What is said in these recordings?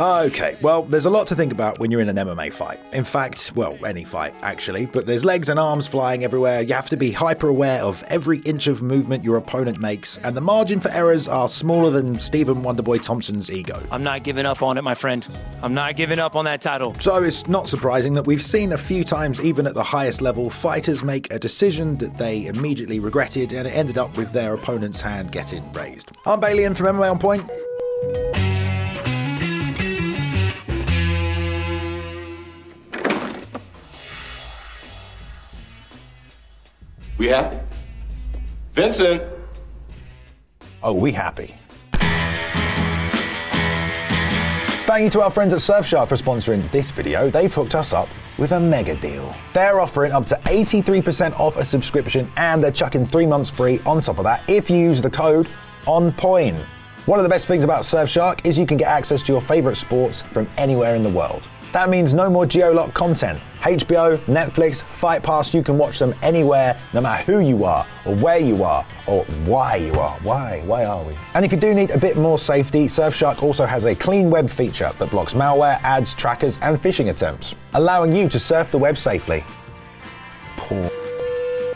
Ah, okay, well, there's a lot to think about when you're in an MMA fight. In fact, well, any fight, actually, but there's legs and arms flying everywhere. You have to be hyper aware of every inch of movement your opponent makes, and the margin for errors are smaller than Stephen Wonderboy Thompson's ego. I'm not giving up on it, my friend. I'm not giving up on that title. So it's not surprising that we've seen a few times, even at the highest level, fighters make a decision that they immediately regretted and it ended up with their opponent's hand getting raised. I'm Balian from MMA On Point. We happy? Vincent! Oh, we happy. Thank you to our friends at Surfshark for sponsoring this video. They've hooked us up with a mega deal. They're offering up to 83% off a subscription and they're chucking three months free on top of that if you use the code ONPOINT. One of the best things about Surfshark is you can get access to your favorite sports from anywhere in the world. That means no more geolock content. HBO, Netflix, Fight Pass, you can watch them anywhere, no matter who you are, or where you are, or why you are. Why? Why are we? And if you do need a bit more safety, Surfshark also has a clean web feature that blocks malware, ads, trackers, and phishing attempts, allowing you to surf the web safely. Poor.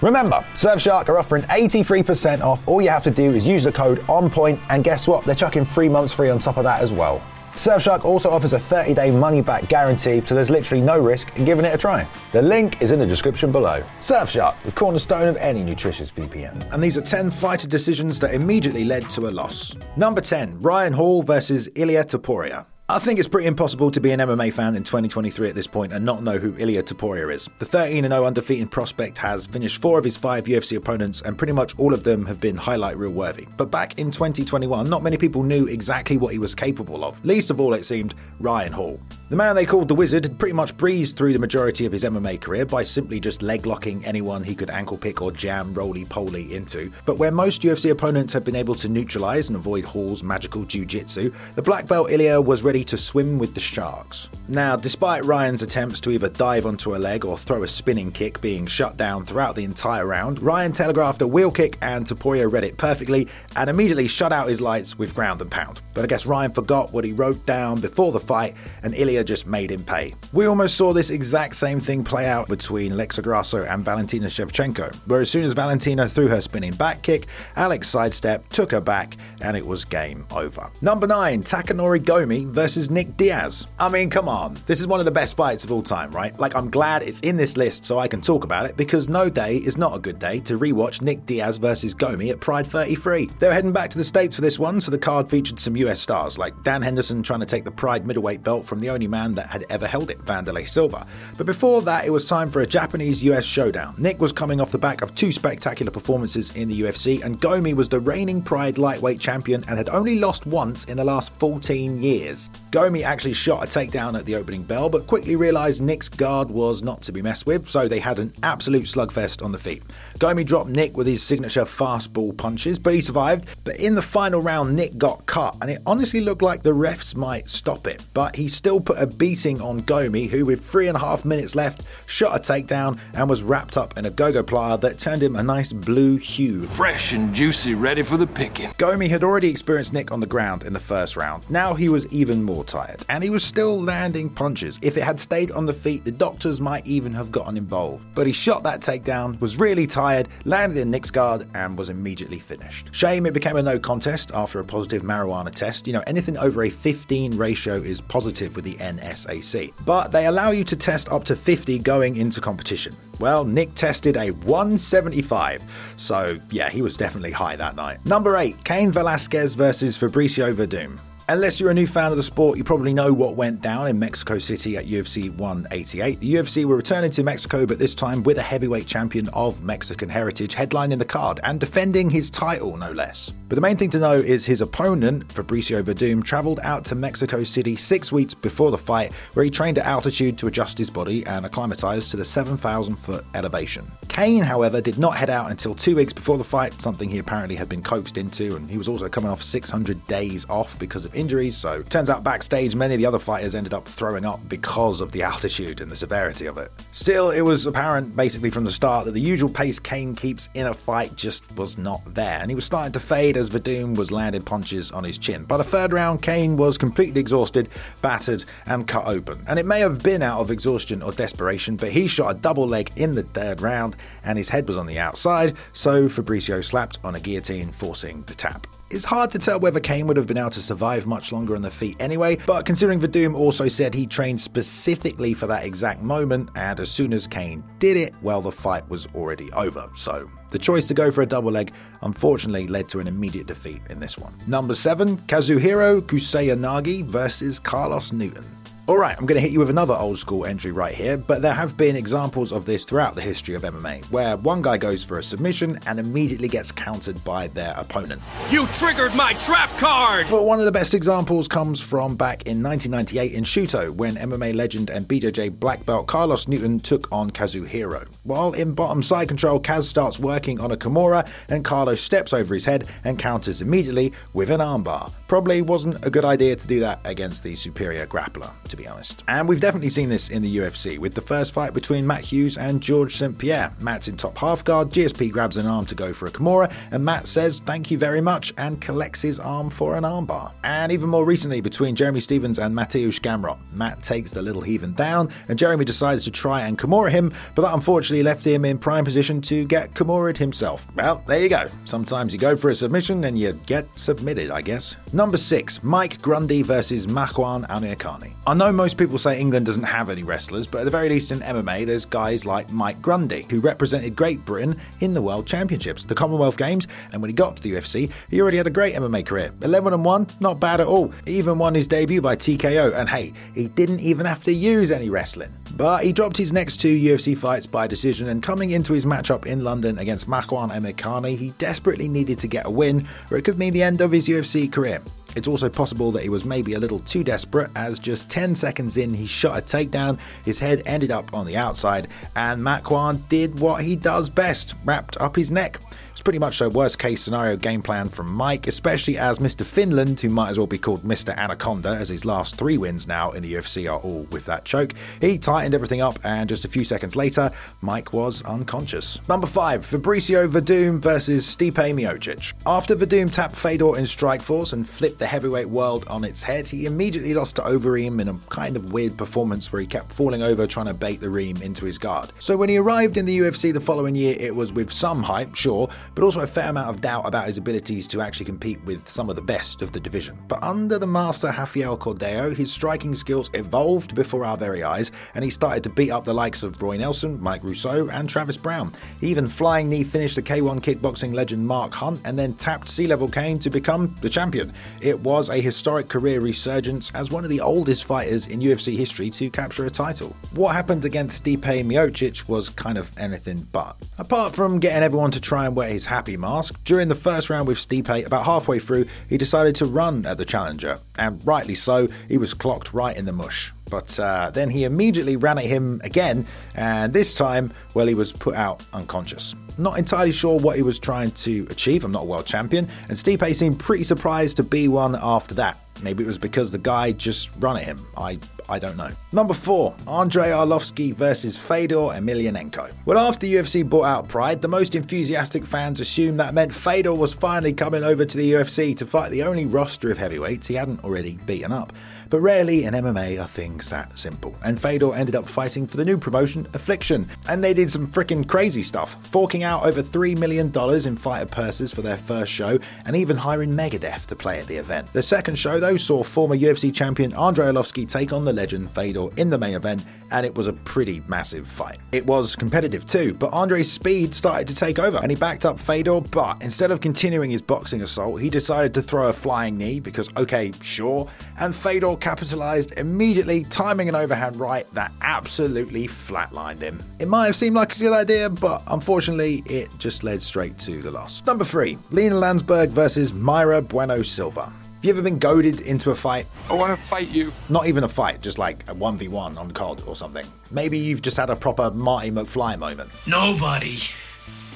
Remember, Surfshark are offering 83% off. All you have to do is use the code ONPOINT, and guess what? They're chucking three months free on top of that as well. Surfshark also offers a 30 day money back guarantee, so there's literally no risk in giving it a try. The link is in the description below. Surfshark, the cornerstone of any nutritious VPN. And these are 10 fighter decisions that immediately led to a loss. Number 10, Ryan Hall versus Ilia Topuria. I think it's pretty impossible to be an MMA fan in 2023 at this point and not know who Ilia Topuria is. The 13 0 undefeated prospect has finished four of his five UFC opponents, and pretty much all of them have been highlight reel worthy. But back in 2021, not many people knew exactly what he was capable of. Least of all, it seemed, Ryan Hall. The man they called the Wizard had pretty much breezed through the majority of his MMA career by simply just leg locking anyone he could ankle pick or jam roly poly into. But where most UFC opponents had been able to neutralize and avoid Hall's magical jiu jitsu, the black belt Ilia was ready to swim with the sharks. Now, despite Ryan's attempts to either dive onto a leg or throw a spinning kick being shut down throughout the entire round, Ryan telegraphed a wheel kick and Topuria read it perfectly and immediately shut out his lights with ground and pound. But I guess Ryan forgot what he wrote down before the fight and Ilia just made him pay. We almost saw this exact same thing play out between Alexa Grasso and Valentina Shevchenko, where as soon as Valentina threw her spinning back kick, Alex sidestepped, took her back, and it was game over. Number 9, Takanori Gomi versus Nick Diaz. I mean, come on, this is one of the best fights of all time, right? Like, I'm glad it's in this list so I can talk about it because no day is not a good day to rewatch Nick Diaz versus Gomi at Pride 33. They were heading back to the States for this one, so the card featured some US stars like Dan Henderson trying to take the Pride middleweight belt from the only man that had ever held it, Wanderlei Silva. But before that, it was time for a Japanese US showdown. Nick was coming off the back of two spectacular performances in the UFC, and Gomi was the reigning Pride lightweight champion and had only lost once in the last 14 years. Gomi actually shot a takedown at the opening bell, but quickly realised Nick's guard was not to be messed with, so they had an absolute slugfest on the feet. Gomi dropped Nick with his signature fastball punches, but he survived. But in the final round, Nick got cut, and it honestly looked like the refs might stop it. But he still put a beating on Gomi, who, with three and a half minutes left, shot a takedown and was wrapped up in a gogoplata that turned him a nice blue hue. Fresh and juicy, ready for the picking. Gomi had already experienced Nick on the ground in the first round. Now he was even more tired, and he was still landing punches. If it had stayed on the feet, the doctors might even have gotten involved. But he shot that takedown, was really tired, landed in Nick's guard, and was immediately finished. Shame it became a no contest after a positive marijuana test. You know, anything over a 15 ratio is positive with the NSAC. But they allow you to test up to 50 going into competition. Well, Nick tested a 175, so yeah, he was definitely high that night. Number 8, Cain Velasquez versus Fabricio Werdum. Unless you're a new fan of the sport, you probably know what went down in Mexico City at UFC 188. The UFC were returning to Mexico, but this time with a heavyweight champion of Mexican heritage headlining the card and defending his title, no less. But the main thing to know is his opponent, Fabricio Werdum, travelled out to Mexico City six weeks before the fight, where he trained at altitude to adjust his body and acclimatise to the 7,000 foot elevation. Cain, however, did not head out until two weeks before the fight, something he apparently had been coaxed into, and he was also coming off 600 days off because of injuries, so turns out backstage many of the other fighters ended up throwing up because of the altitude and the severity of it. Still, it was apparent basically from the start that the usual pace Cain keeps in a fight just was not there, and he was starting to fade as Werdum was landing punches on his chin. By the third round, Cain was completely exhausted, battered, and cut open. And it may have been out of exhaustion or desperation, but he shot a double leg in the third round, and his head was on the outside, so Fabricio slapped on a guillotine, forcing the tap. It's hard to tell whether Cain would have been able to survive much longer on the feet anyway, but considering Werdum also said he trained specifically for that exact moment, and as soon as Cain did it, well, the fight was already over. So the choice to go for a double leg unfortunately led to an immediate defeat in this one. Number 7, Kazuhiro Kusanagi versus Carlos Newton. Alright, I'm going to hit you with another old school entry right here, but there have been examples of this throughout the history of MMA, where one guy goes for a submission and immediately gets countered by their opponent. You triggered my trap card! But one of the best examples comes from back in 1998 in Shooto, when MMA legend and BJJ black belt Carlos Newton took on Kazuhiro. While in bottom side control, Kaz starts working on a Kimura, and Carlos steps over his head and counters immediately with an armbar. Probably wasn't a good idea to do that against the superior grappler to be honest. And we've definitely seen this in the UFC with the first fight between Matt Hughes and George St. Pierre. Matt's in top half guard, GSP grabs an arm to go for a Kimura, and Matt says thank you very much and collects his arm for an armbar. And even more recently, between Jeremy Stephens and Mateusz Gamrot, Matt takes the little heathen down, and Jeremy decides to try and Kimura him, but that unfortunately left him in prime position to get Kimura'd himself. Well, there you go. Sometimes you go for a submission and you get submitted, I guess. Number 6, Mike Grundy versus Makwan Amirkhani know most people say England doesn't have any wrestlers, but at the very least in MMA, there's guys like Mike Grundy, who represented Great Britain in the World Championships, the Commonwealth Games, and when he got to the UFC, he already had a great MMA career. 11 and 1, not bad at all. He even won his debut by TKO, and hey, he didn't even have to use any wrestling. But he dropped his next two UFC fights by decision, and coming into his matchup in London against Makwan Amirkhani, he desperately needed to get a win, or it could mean the end of his UFC career. It's also possible that he was maybe a little too desperate, as just 10 seconds in, he shot a takedown, his head ended up on the outside, and Makwan did what he does best wrapped up his neck pretty much a worst case scenario game plan from Mike, especially as Mr. Finland, who might as well be called Mr. Anaconda, as his last three wins now in the UFC are all with that choke. He tightened everything up, and just a few seconds later, Mike was unconscious. Number 5, Fabricio Werdum versus Stipe Miocic. After Werdum tapped Fedor in Strikeforce and flipped the heavyweight world on its head, he immediately lost to Overeem in a kind of weird performance where he kept falling over trying to bait the Reem into his guard. So when he arrived in the UFC the following year, it was with some hype, sure, but also a fair amount of doubt about his abilities to actually compete with some of the best of the division. But under the master Rafael Cordeiro, his striking skills evolved before our very eyes, and he started to beat up the likes of Roy Nelson, Mike Russow, and Travis Browne. He even flying knee finished the K1 kickboxing legend Mark Hunt and then tapped Sea Level Cain to become the champion. It was a historic career resurgence as one of the oldest fighters in UFC history to capture a title. What happened against Stipe Miocic was kind of anything but. Apart from getting everyone to try and wear his happy mask, during the first round with Stipe, about halfway through, he decided to run at the challenger, and rightly so, he was clocked right in the mush. But uh, then he immediately ran at him again, and this time, well, he was put out unconscious. Not entirely sure what he was trying to achieve, I'm not a world champion, and Stipe seemed pretty surprised to be one after that. Maybe it was because the guy just ran at him. I I don't know. Number four, Andrei Arlovski versus Fedor Emelianenko. Well, after UFC bought out Pride, the most enthusiastic fans assumed that meant Fedor was finally coming over to the UFC to fight the only roster of heavyweights he hadn't already beaten up. But rarely in MMA are things that simple, and Fedor ended up fighting for the new promotion, Affliction, and they did some freaking crazy stuff, forking out over $3 million in fighter purses for their first show, and even hiring Megadeth to play at the event. The second show, though, saw former UFC champion Andrei Arlovski take on the legend Fedor in the main event, and it was a pretty massive fight. It was competitive too, but Andrei's speed started to take over, and he backed up Fedor, but instead of continuing his boxing assault, he decided to throw a flying knee because, okay, sure, and Fedor capitalized immediately, timing an overhand right that absolutely flatlined him. It might have seemed like a good idea, but unfortunately, it just led straight to the loss. Number three, Lena Landsberg versus Mayra Bueno Silva. Have you ever been goaded into a fight? I want to fight you. Not even a fight, just like a 1v1 on COD or something. Maybe you've just had a proper Marty McFly moment. Nobody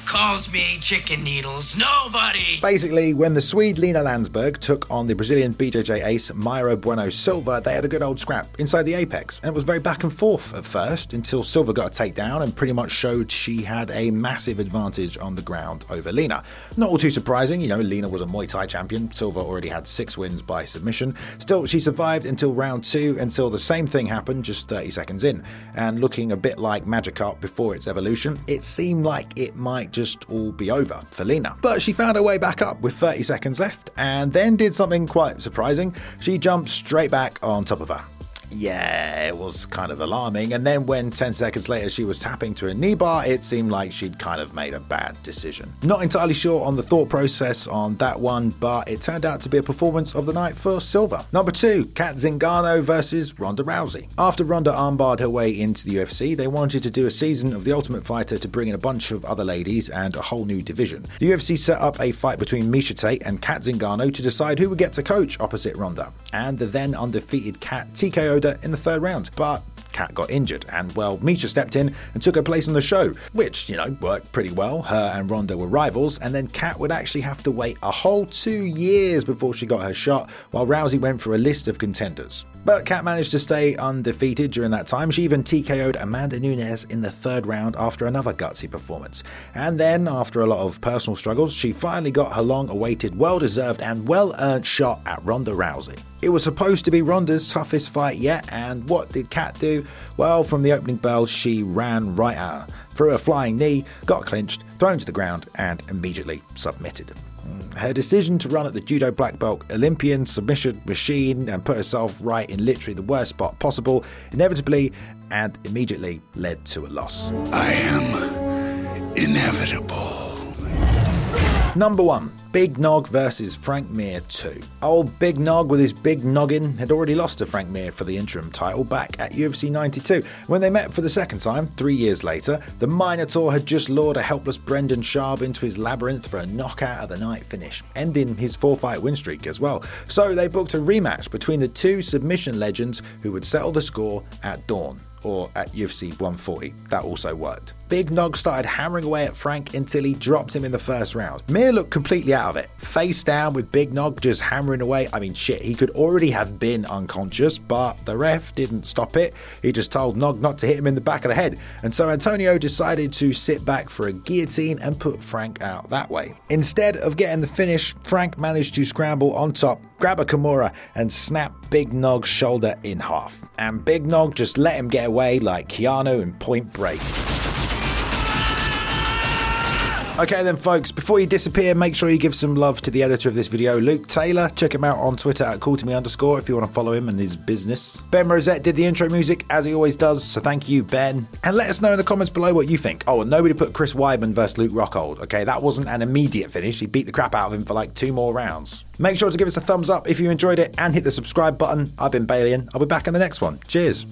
calls me chicken needles. Nobody. Basically, when the Swede Lena Landsberg took on the Brazilian BJJ ace Mayra Bueno Silva, they had a good old scrap inside the apex. And it was very back and forth at first until Silva got a takedown and pretty much showed she had a massive advantage on the ground over Lena. Not all too surprising, you know, Lena was a Muay Thai champion, Silva already had six wins by submission. Still, she survived until round two until the same thing happened just 30 seconds in. And looking a bit like Magikarp before its evolution, it seemed like it might just all be over for Lena. But she found her way back up with 30 seconds left and then did something quite surprising. She jumped straight back on top of her yeah, it was kind of alarming. And then when 10 seconds later she was tapping to a knee bar, it seemed like she'd kind of made a bad decision. Not entirely sure on the thought process on that one, but it turned out to be a performance of the night for Silva. Number two, Cat Zingano versus Ronda Rousey. After Ronda armbarred her way into the UFC, they wanted to do a season of The Ultimate Fighter to bring in a bunch of other ladies and a whole new division. The UFC set up a fight between Miesha Tate and Cat Zingano to decide who would get to coach opposite Ronda. And the then undefeated Cat TKO in the third round, but Cat got injured, and well, Miesha stepped in and took her place on the show, which, you know, worked pretty well. Her and Ronda were rivals, and then Cat would actually have to wait a whole two years before she got her shot, while Rousey went for a list of contenders. But Cat managed to stay undefeated during that time. She even TKO'd Amanda Nunes in the third round after another gutsy performance. And then, after a lot of personal struggles, she finally got her long awaited, well deserved, and well earned shot at Ronda Rousey. It was supposed to be Ronda's toughest fight yet, and what did Cat do? Well, from the opening bell, she ran right at her, threw a flying knee, got clinched, thrown to the ground, and immediately submitted. Mm, her decision to run at the judo black belt Olympian submission machine and put herself right in literally the worst spot possible inevitably and immediately led to a loss. I am inevitable. Number one, Big Nog versus Frank Mir 2. Old Big Nog with his big noggin had already lost to Frank Mir for the interim title back at UFC 92. When they met for the second time, three years later, the Minotaur had just lured a helpless Brendan Schaub into his labyrinth for a knockout of the night finish, ending his four fight win streak as well. So they booked a rematch between the two submission legends who would settle the score at dawn or at UFC 140. That also worked. Big Nog started hammering away at Frank until he dropped him in the first round. Mir looked completely out of it, face down with Big Nog just hammering away. I mean, shit, he could already have been unconscious, but the ref didn't stop it. He just told Nog not to hit him in the back of the head. And so Antonio decided to sit back for a guillotine and put Frank out that way. Instead of getting the finish, Frank managed to scramble on top, grab a Kimura, and snap Big Nog's shoulder in half. And Big Nog just let him get away like Keanu in Point Break. Okay, then, folks, before you disappear, make sure you give some love to the editor of this video, Luke Taylor. Check him out on Twitter at call to me underscore if you want to follow him and his business. Ben Rosette did the intro music as he always does, so thank you, Ben. And let us know in the comments below what you think. Oh, and nobody put Chris Weidman versus Luke Rockhold. Okay, that wasn't an immediate finish. He beat the crap out of him for like two more rounds. Make sure to give us a thumbs up if you enjoyed it and hit the subscribe button. I've been Balian. I'll be back in the next one. Cheers.